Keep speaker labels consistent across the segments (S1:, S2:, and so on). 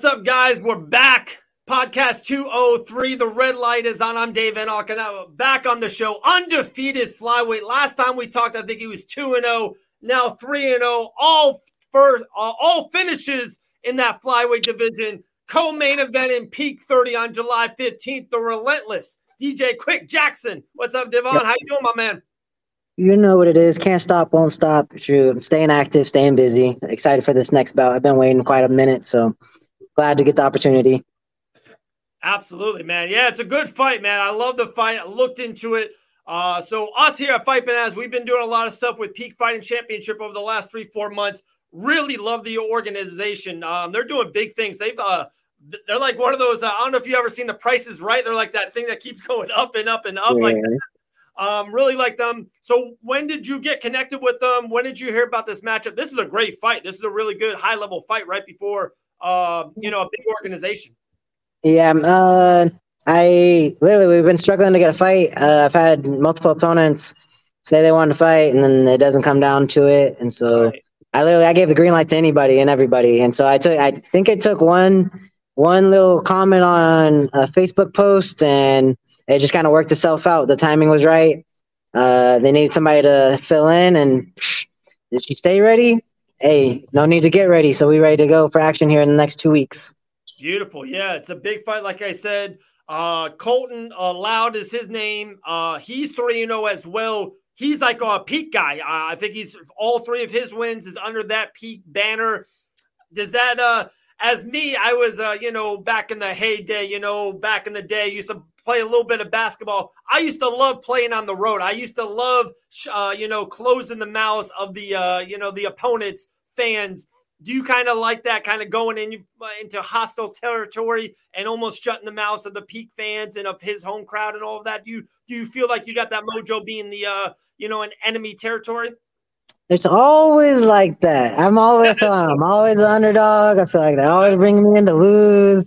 S1: What's up, guys? We're back. Podcast 203. The red light is on. I'm Dave Van Auken, and I'm back on the show. Undefeated flyweight. Last time we talked, I think he was 2 0. Now 3 0. All first, uh, all finishes in that flyweight division. Co-main event in Peak 30 on July 15th. The relentless DJ Quick Jackson. What's up, Devon? Yep. How you doing, my man?
S2: You know what it is. Can't stop, won't stop. Shoot, I'm staying active, staying busy. Excited for this next bout. I've been waiting quite a minute, so glad to get the opportunity.
S1: Absolutely, man. Yeah, it's a good fight, man. I love the fight. I looked into it. Uh, so us here at Fight Bananas, we've been doing a lot of stuff with Peak Fighting Championship over the last three, four months. Really love the organization. Um, they're doing big things. They've uh, they're like one of those. Uh, I don't know if you ever seen the Price Is Right. They're like that thing that keeps going up and up and up yeah. like that. Um, really like them. So when did you get connected with them? When did you hear about this matchup? This is a great fight. This is a really good high level fight right before uh, you know, a big organization?
S2: Yeah, uh, I literally we've been struggling to get a fight. Uh, I've had multiple opponents say they want to fight, and then it doesn't come down to it, and so right. I literally I gave the green light to anybody and everybody, and so I took I think it took one one little comment on a Facebook post, and it just kind of worked itself out. The timing was right. Uh, they needed somebody to fill in, and did she stay ready? Hey, no need to get ready. So we ready to go for action here in the next two weeks.
S1: Beautiful. Yeah, it's a big fight. Like I said, uh, Colton uh, Loud is his name. Uh, he's 3 0 as well. He's like a peak guy. Uh, I think he's all three of his wins is under that peak banner. Does that, uh, as me, I was, uh, you know, back in the heyday, you know, back in the day, used to play a little bit of basketball. I used to love playing on the road. I used to love, uh, you know, closing the mouths of the, uh, you know, the opponents' fans. Do you kind of like that, kind of going in, into hostile territory and almost shutting the mouths of the peak fans and of his home crowd and all of that? Do you do you feel like you got that mojo being the, uh, you know, an enemy territory?
S2: It's always like that. I'm always I'm always the underdog. I feel like they always bring me in to lose.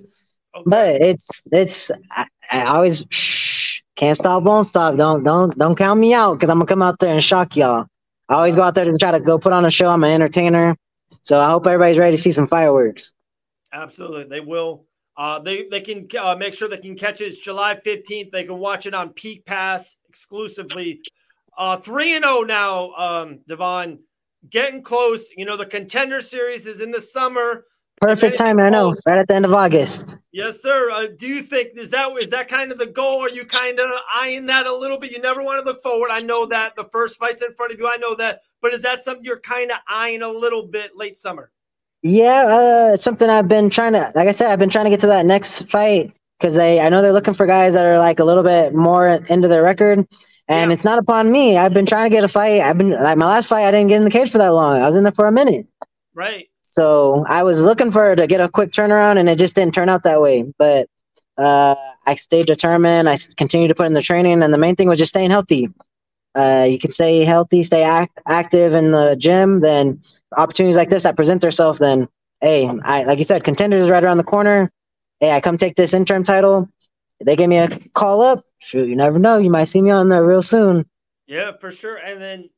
S2: Okay. But it's it's I, I always shh, can't stop, won't stop. Don't don't don't count me out because I'm gonna come out there and shock y'all. I always go out there to try to go put on a show. I'm an entertainer, so I hope everybody's ready to see some fireworks.
S1: Absolutely, they will. Uh, they they can uh, make sure they can catch it. It's July 15th. They can watch it on Peak Pass exclusively. Uh, three and zero oh now, um, Devon. Getting close. You know the contender series is in the summer.
S2: Perfect time, I know. Right at the end of August.
S1: Yes, sir. Uh, do you think is that is that kind of the goal? Are you kind of eyeing that a little bit? You never want to look forward. I know that the first fight's in front of you. I know that, but is that something you're kind of eyeing a little bit late summer?
S2: Yeah, uh, it's something I've been trying to. Like I said, I've been trying to get to that next fight because they. I know they're looking for guys that are like a little bit more into their record, and yeah. it's not upon me. I've been trying to get a fight. I've been like my last fight. I didn't get in the cage for that long. I was in there for a minute.
S1: Right.
S2: So I was looking for to get a quick turnaround, and it just didn't turn out that way. But uh, I stayed determined. I continued to put in the training, and the main thing was just staying healthy. Uh, you can stay healthy, stay act- active in the gym. Then opportunities like this that present themselves, then hey, I like you said, contenders right around the corner. Hey, I come take this interim title. They gave me a call up. Shoot, you never know. You might see me on there real soon.
S1: Yeah, for sure. And then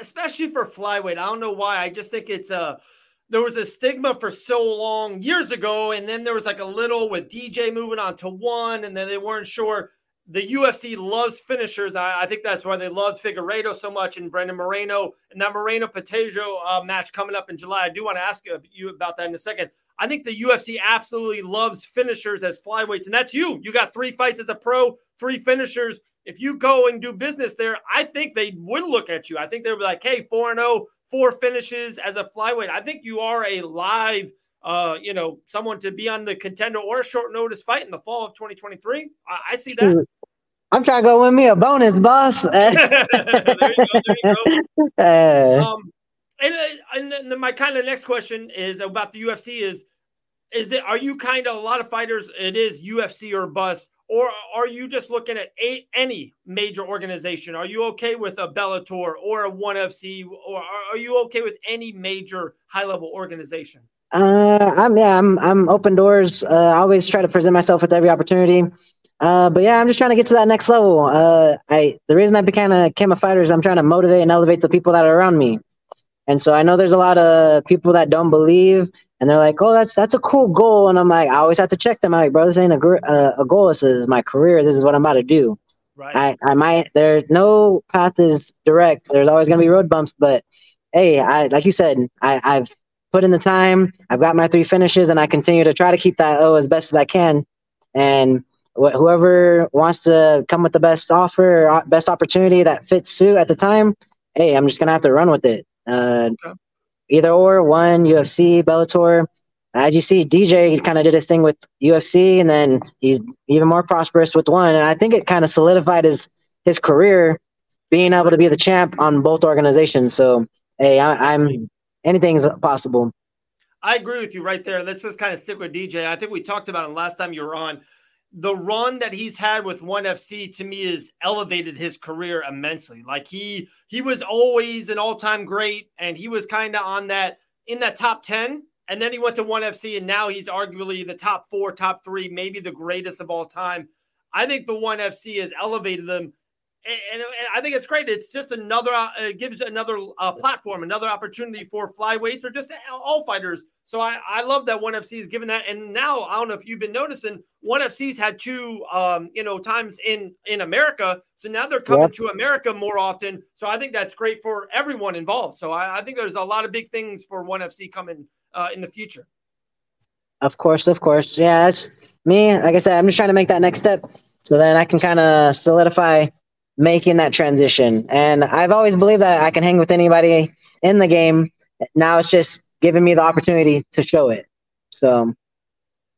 S1: especially for flyweight, I don't know why. I just think it's a there was a stigma for so long years ago, and then there was like a little with DJ moving on to one, and then they weren't sure. The UFC loves finishers. I, I think that's why they loved Figueiredo so much and Brandon Moreno and that Moreno Pantoja uh, match coming up in July. I do want to ask you about that in a second. I think the UFC absolutely loves finishers as flyweights, and that's you. You got three fights as a pro, three finishers. If you go and do business there, I think they would look at you. I think they'd be like, "Hey, four and zero, oh, four finishes as a flyweight. I think you are a live, uh, you know, someone to be on the contender or a short notice fight in the fall of 2023. I, I see that.
S2: I'm trying to go win me a bonus, boss. there
S1: you go. There you go. Um, and, uh, and then my kind of next question is about the UFC is is it? Are you kind of a lot of fighters? It is UFC or bust, or are you just looking at a, any major organization? Are you okay with a Bellator or a ONE FC, or are you okay with any major high level organization?
S2: Uh, I'm yeah, I'm I'm open doors. Uh, I always try to present myself with every opportunity. Uh, but yeah, I'm just trying to get to that next level. Uh, I the reason I became a, became a fighter is I'm trying to motivate and elevate the people that are around me. And so I know there's a lot of people that don't believe, and they're like, "Oh, that's that's a cool goal." And I'm like, I always have to check them. I'm like, bro, this ain't a uh, a goal. This is my career. This is what I'm about to do. Right. I I might. There's no path is direct. There's always gonna be road bumps, but hey, I like you said, I I've put in the time. I've got my three finishes, and I continue to try to keep that O as best as I can. And wh- whoever wants to come with the best offer, uh, best opportunity that fits suit at the time, hey, I'm just gonna have to run with it. Uh, okay. Either or, one UFC, Bellator. As you see, DJ he kind of did his thing with UFC, and then he's even more prosperous with one. And I think it kind of solidified his his career, being able to be the champ on both organizations. So, hey, I, I'm anything's possible.
S1: I agree with you right there. Let's just kind of stick with DJ. I think we talked about it last time you were on the run that he's had with ONE FC to me has elevated his career immensely. Like he he was always an all-time great and he was kind of on that in that top 10 and then he went to ONE FC and now he's arguably the top 4, top 3, maybe the greatest of all time. I think the ONE FC has elevated them and, and, I think it's great. It's just another, uh, it gives another uh, platform, another opportunity for flyweights or just all fighters. So I, I love that ONE FC is given that. And now I don't know if you've been noticing, ONE FC's had two, um, you know, times in in America. So now they're coming yep. to America more often. So I think that's great for everyone involved. So I, I think there's a lot of big things for ONE FC coming uh, in the future.
S2: Of course, of course. Yeah, that's me. Like I said, I'm just trying to make that next step so then I can kind of solidify making that transition. And I've always believed that I can hang with anybody in the game. Now it's just giving me the opportunity to show it. So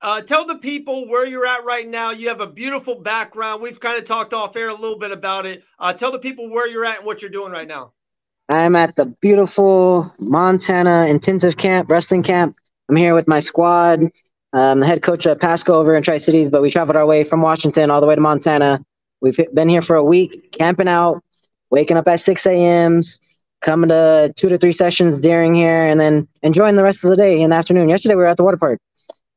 S1: uh, tell the people where you're at right now. You have a beautiful background. We've kind of talked off air a little bit about it. Uh, tell the people where you're at and what you're doing right now.
S2: I'm at the beautiful Montana intensive camp, wrestling camp. I'm here with my squad. I'm the head coach at Pasco over in Tri Cities, but we traveled our way from Washington all the way to Montana We've been here for a week, camping out, waking up at 6 a.m.s, coming to two to three sessions during here, and then enjoying the rest of the day in the afternoon. Yesterday, we were at the water park.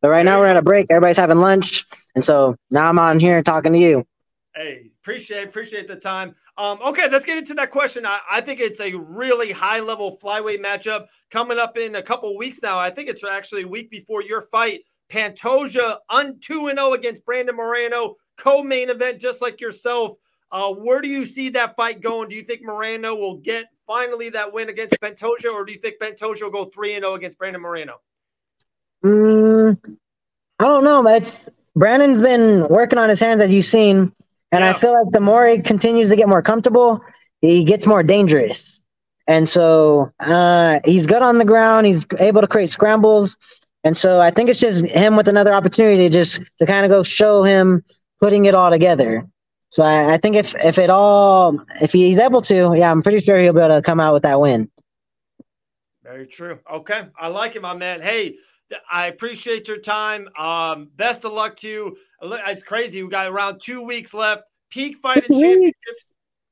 S2: But right now, we're at a break. Everybody's having lunch. And so now I'm on here talking to you.
S1: Hey, appreciate appreciate the time. Um, okay, let's get into that question. I, I, think it's a really high level flyweight matchup coming up in a couple weeks now. I think it's actually a week before your fight. Pantoja un 2 0 against Brandon Moreno co-main event, just like yourself. Uh, where do you see that fight going? Do you think Moreno will get finally that win against Pantoja, or do you think Pantoja will go three and zero oh against Brandon Moreno?
S2: Mm, I don't know. It's Brandon's been working on his hands, as you've seen, and yeah. I feel like the more he continues to get more comfortable, he gets more dangerous. And so uh, he's good on the ground. He's able to create scrambles. And so I think it's just him with another opportunity to just to kind of go show him putting it all together. So I, I, think if if it all if he's able to, yeah, I'm pretty sure he'll be able to come out with that win.
S1: Very true. Okay, I like it, my man. Hey, I appreciate your time. Um, best of luck to you. It's crazy. We got around two weeks left. Peak fighting championship.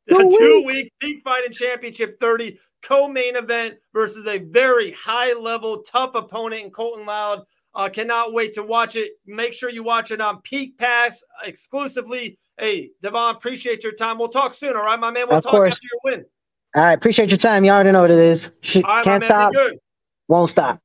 S1: Two, two weeks. Peak fighting championship 30 co-main event versus a very high level, tough opponent in Colton Loud. Uh, cannot wait to watch it. Make sure you watch it on Peak Pass exclusively. Hey, Devon, appreciate your time. We'll talk soon. All right, my man. We'll of talk course. after your win.
S2: All right, appreciate your time. You all already know what it is. All right, Can't stop. Won't stop.